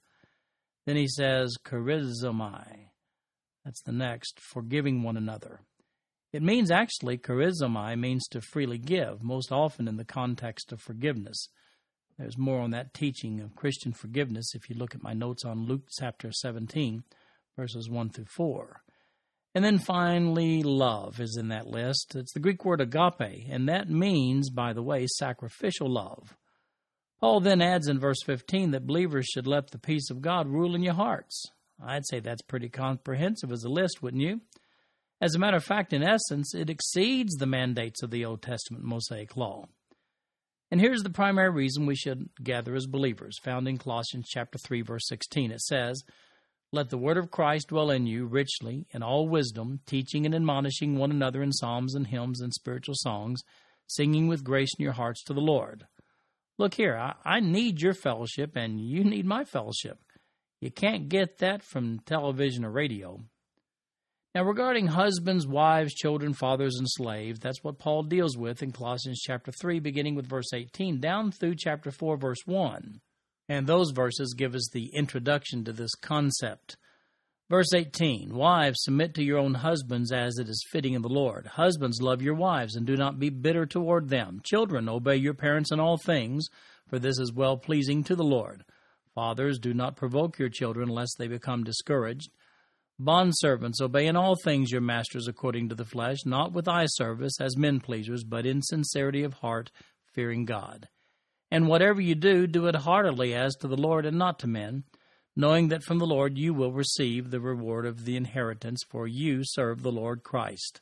Then he says, charizomai. That's the next, forgiving one another. It means actually, charizomai means to freely give, most often in the context of forgiveness. There's more on that teaching of Christian forgiveness if you look at my notes on Luke chapter 17, verses 1 through 4. And then finally, love is in that list. It's the Greek word agape, and that means, by the way, sacrificial love. Paul then adds in verse 15 that believers should let the peace of God rule in your hearts. I'd say that's pretty comprehensive as a list, wouldn't you? As a matter of fact, in essence, it exceeds the mandates of the Old Testament Mosaic Law. And here's the primary reason we should gather as believers, found in Colossians chapter 3 verse 16. It says, let the word of Christ dwell in you richly in all wisdom, teaching and admonishing one another in psalms and hymns and spiritual songs, singing with grace in your hearts to the Lord. Look here, I, I need your fellowship and you need my fellowship. You can't get that from television or radio. Now, regarding husbands, wives, children, fathers, and slaves, that's what Paul deals with in Colossians chapter 3, beginning with verse 18, down through chapter 4, verse 1. And those verses give us the introduction to this concept. Verse 18 Wives, submit to your own husbands as it is fitting in the Lord. Husbands, love your wives, and do not be bitter toward them. Children, obey your parents in all things, for this is well pleasing to the Lord. Fathers, do not provoke your children, lest they become discouraged. Bondservants, obey in all things your masters according to the flesh, not with eye service as men pleasers, but in sincerity of heart, fearing God. And whatever you do, do it heartily as to the Lord and not to men, knowing that from the Lord you will receive the reward of the inheritance, for you serve the Lord Christ.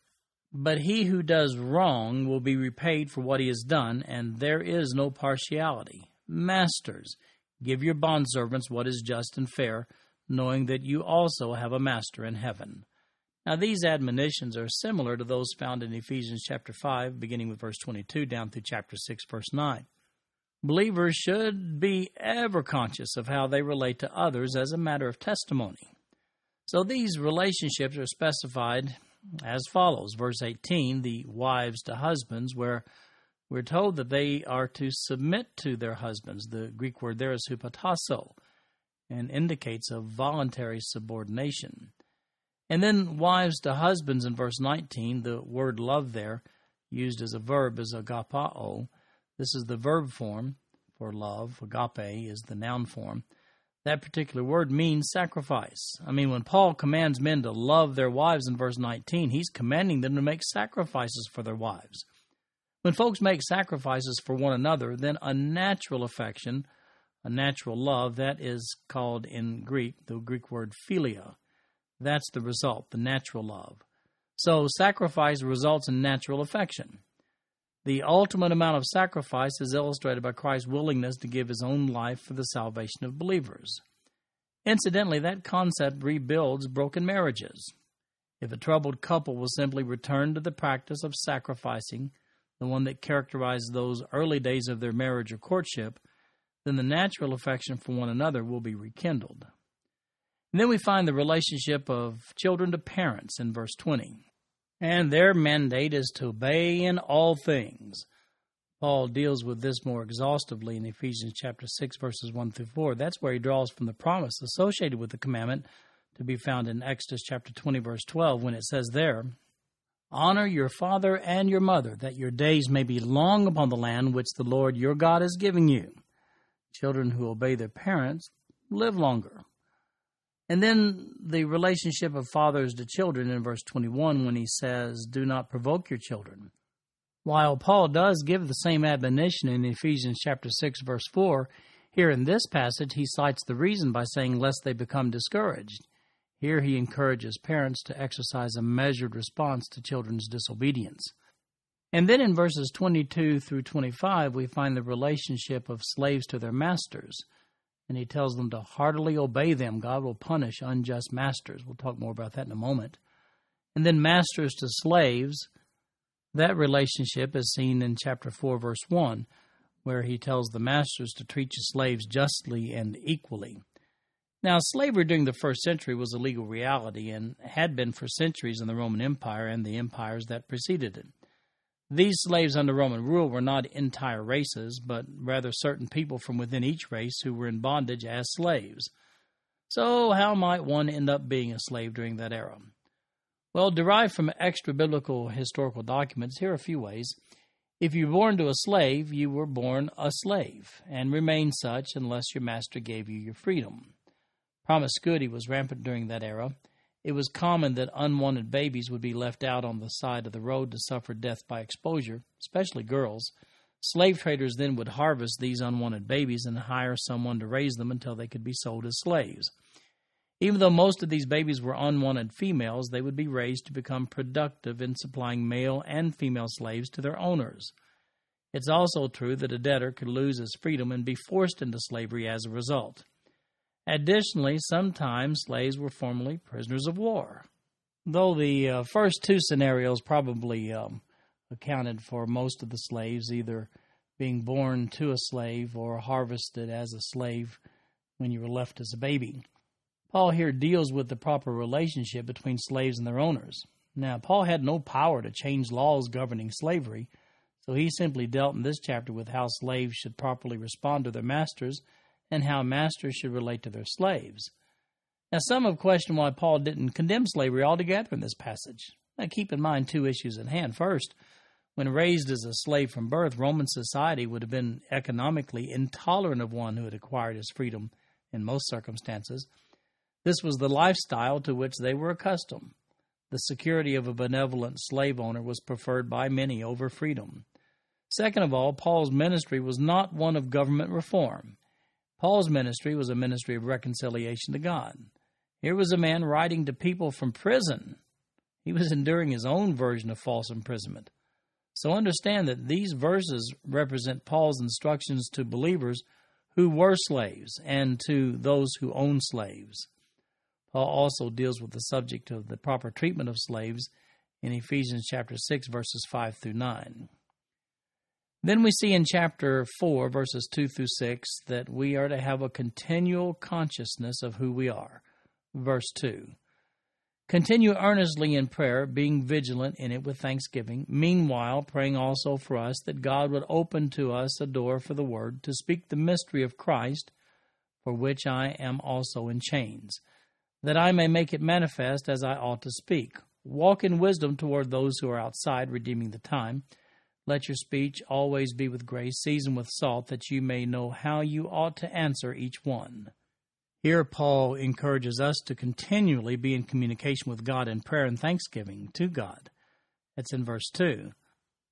But he who does wrong will be repaid for what he has done, and there is no partiality. Masters, give your bondservants what is just and fair, knowing that you also have a master in heaven. Now, these admonitions are similar to those found in Ephesians chapter 5, beginning with verse 22 down through chapter 6, verse 9. Believers should be ever conscious of how they relate to others as a matter of testimony. So these relationships are specified as follows. Verse 18, the wives to husbands, where we're told that they are to submit to their husbands. The Greek word there is hupotasso and indicates a voluntary subordination. And then wives to husbands in verse 19, the word love there, used as a verb, is agapao, this is the verb form for love. Agape is the noun form. That particular word means sacrifice. I mean, when Paul commands men to love their wives in verse 19, he's commanding them to make sacrifices for their wives. When folks make sacrifices for one another, then a natural affection, a natural love, that is called in Greek, the Greek word philia. That's the result, the natural love. So sacrifice results in natural affection. The ultimate amount of sacrifice is illustrated by Christ's willingness to give his own life for the salvation of believers. Incidentally, that concept rebuilds broken marriages. If a troubled couple will simply return to the practice of sacrificing, the one that characterized those early days of their marriage or courtship, then the natural affection for one another will be rekindled. And then we find the relationship of children to parents in verse 20 and their mandate is to obey in all things. Paul deals with this more exhaustively in Ephesians chapter 6 verses 1 through 4. That's where he draws from the promise associated with the commandment to be found in Exodus chapter 20 verse 12 when it says there, Honor your father and your mother, that your days may be long upon the land which the Lord your God is giving you. Children who obey their parents live longer. And then the relationship of fathers to children in verse 21 when he says, Do not provoke your children. While Paul does give the same admonition in Ephesians chapter 6 verse 4, here in this passage he cites the reason by saying lest they become discouraged. Here he encourages parents to exercise a measured response to children's disobedience. And then in verses 22 through 25 we find the relationship of slaves to their masters and he tells them to heartily obey them. God will punish unjust masters. We'll talk more about that in a moment. And then masters to slaves, that relationship is seen in chapter 4, verse 1, where he tells the masters to treat the slaves justly and equally. Now, slavery during the first century was a legal reality and had been for centuries in the Roman Empire and the empires that preceded it. These slaves under Roman rule were not entire races, but rather certain people from within each race who were in bondage as slaves. So, how might one end up being a slave during that era? Well, derived from extra biblical historical documents, here are a few ways. If you were born to a slave, you were born a slave, and remained such unless your master gave you your freedom. Promiscuity was rampant during that era. It was common that unwanted babies would be left out on the side of the road to suffer death by exposure, especially girls. Slave traders then would harvest these unwanted babies and hire someone to raise them until they could be sold as slaves. Even though most of these babies were unwanted females, they would be raised to become productive in supplying male and female slaves to their owners. It's also true that a debtor could lose his freedom and be forced into slavery as a result. Additionally, sometimes slaves were formerly prisoners of war. Though the uh, first two scenarios probably um, accounted for most of the slaves either being born to a slave or harvested as a slave when you were left as a baby. Paul here deals with the proper relationship between slaves and their owners. Now, Paul had no power to change laws governing slavery, so he simply dealt in this chapter with how slaves should properly respond to their masters and how masters should relate to their slaves. Now, some have questioned why Paul didn't condemn slavery altogether in this passage. Now, keep in mind two issues at hand. First, when raised as a slave from birth, Roman society would have been economically intolerant of one who had acquired his freedom in most circumstances. This was the lifestyle to which they were accustomed. The security of a benevolent slave owner was preferred by many over freedom. Second of all, Paul's ministry was not one of government reform. Paul's ministry was a ministry of reconciliation to God. Here was a man writing to people from prison. He was enduring his own version of false imprisonment. So understand that these verses represent Paul's instructions to believers who were slaves and to those who own slaves. Paul also deals with the subject of the proper treatment of slaves in Ephesians chapter 6 verses 5 through 9. Then we see in chapter 4 verses 2 through 6 that we are to have a continual consciousness of who we are. Verse 2 Continue earnestly in prayer, being vigilant in it with thanksgiving. Meanwhile, praying also for us that God would open to us a door for the word to speak the mystery of Christ, for which I am also in chains, that I may make it manifest as I ought to speak. Walk in wisdom toward those who are outside, redeeming the time. Let your speech always be with grace, seasoned with salt, that you may know how you ought to answer each one. Here, Paul encourages us to continually be in communication with God in prayer and thanksgiving to God. That's in verse 2.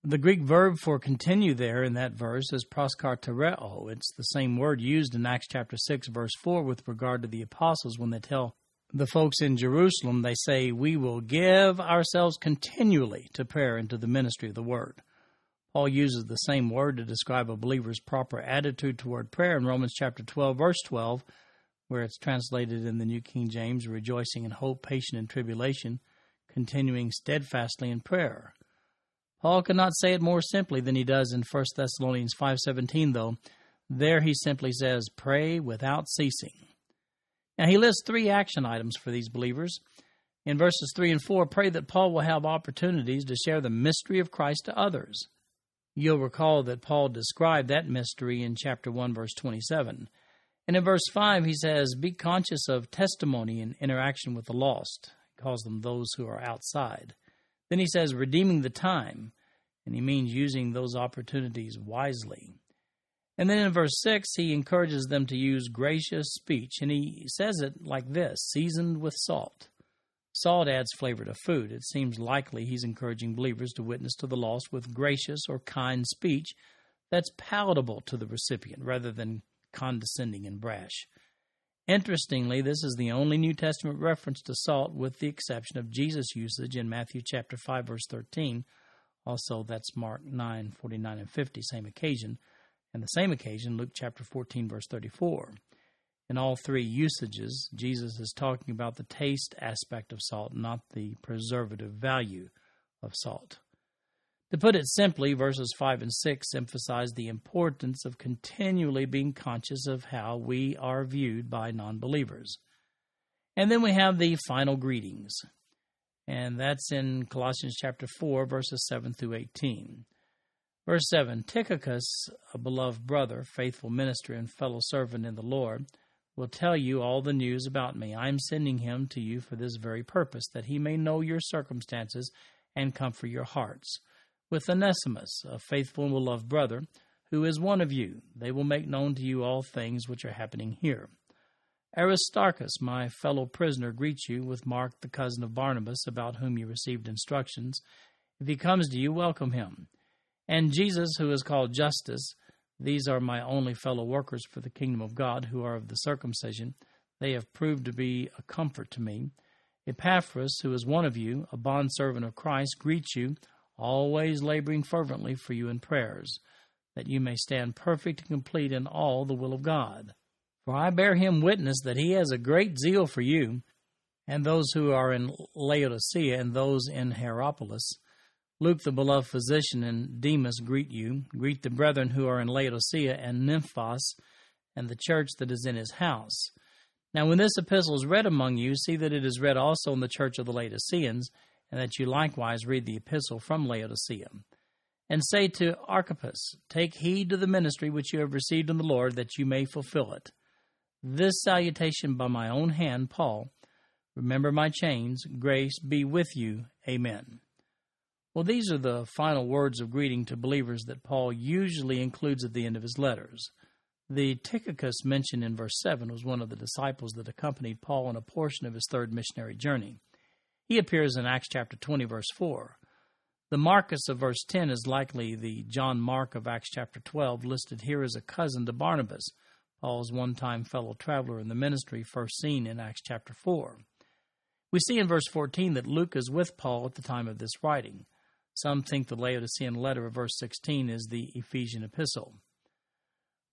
The Greek verb for continue there in that verse is proskartereo. It's the same word used in Acts chapter 6, verse 4, with regard to the apostles when they tell the folks in Jerusalem, they say, We will give ourselves continually to prayer and to the ministry of the word. Paul uses the same word to describe a believer's proper attitude toward prayer in Romans chapter 12, verse 12 where it's translated in the New King James, rejoicing in hope, patient in tribulation, continuing steadfastly in prayer. Paul cannot say it more simply than he does in 1 Thessalonians 5:17 though. There he simply says, "Pray without ceasing." Now he lists three action items for these believers. In verses 3 and 4, pray that Paul will have opportunities to share the mystery of Christ to others. You'll recall that Paul described that mystery in chapter 1 verse 27. And in verse 5, he says, Be conscious of testimony and interaction with the lost. He calls them those who are outside. Then he says, redeeming the time. And he means using those opportunities wisely. And then in verse 6, he encourages them to use gracious speech. And he says it like this seasoned with salt. Salt adds flavor to food. It seems likely he's encouraging believers to witness to the lost with gracious or kind speech that's palatable to the recipient rather than condescending and brash. Interestingly, this is the only New Testament reference to salt with the exception of Jesus' usage in Matthew chapter 5 verse 13. Also, that's Mark 9, 49 and 50, same occasion. And the same occasion, Luke chapter 14 verse 34. In all three usages, Jesus is talking about the taste aspect of salt, not the preservative value of salt. To put it simply, verses 5 and 6 emphasize the importance of continually being conscious of how we are viewed by non believers. And then we have the final greetings, and that's in Colossians chapter 4, verses 7 through 18. Verse 7 Tychicus, a beloved brother, faithful minister, and fellow servant in the Lord, will tell you all the news about me. I am sending him to you for this very purpose, that he may know your circumstances and comfort your hearts with Onesimus, a faithful and beloved brother, who is one of you. They will make known to you all things which are happening here. Aristarchus, my fellow prisoner, greets you with Mark, the cousin of Barnabas, about whom you received instructions. If he comes to you, welcome him. And Jesus, who is called Justus, these are my only fellow workers for the kingdom of God, who are of the circumcision. They have proved to be a comfort to me. Epaphras, who is one of you, a bondservant of Christ, greets you, always laboring fervently for you in prayers, that you may stand perfect and complete in all the will of God. For I bear him witness that he has a great zeal for you, and those who are in Laodicea and those in Hierapolis. Luke, the beloved physician, and Demas greet you. Greet the brethren who are in Laodicea and Nymphas, and the church that is in his house. Now, when this epistle is read among you, see that it is read also in the church of the Laodiceans, and that you likewise read the epistle from Laodicea. And say to Archippus, Take heed to the ministry which you have received in the Lord, that you may fulfill it. This salutation by my own hand, Paul. Remember my chains. Grace be with you. Amen. Well, these are the final words of greeting to believers that Paul usually includes at the end of his letters. The Tychicus mentioned in verse 7 was one of the disciples that accompanied Paul on a portion of his third missionary journey. He appears in Acts chapter 20, verse 4. The Marcus of verse 10 is likely the John Mark of Acts chapter 12, listed here as a cousin to Barnabas, Paul's one time fellow traveler in the ministry, first seen in Acts chapter 4. We see in verse 14 that Luke is with Paul at the time of this writing. Some think the Laodicean letter of verse 16 is the Ephesian epistle.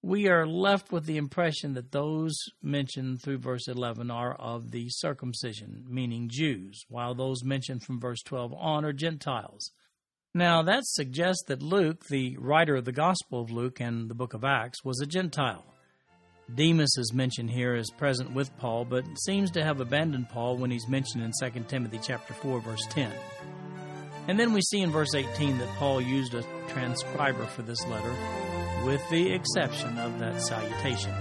We are left with the impression that those mentioned through verse 11 are of the circumcision, meaning Jews, while those mentioned from verse 12 on are Gentiles. Now, that suggests that Luke, the writer of the Gospel of Luke and the book of Acts, was a Gentile. Demas is mentioned here as present with Paul, but seems to have abandoned Paul when he's mentioned in 2 Timothy chapter 4 verse 10. And then we see in verse 18 that Paul used a transcriber for this letter, with the exception of that salutation.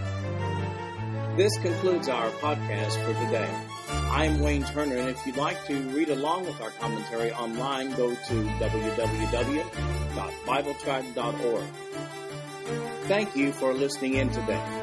This concludes our podcast for today. I'm Wayne Turner, and if you'd like to read along with our commentary online, go to www.bibletrack.org. Thank you for listening in today.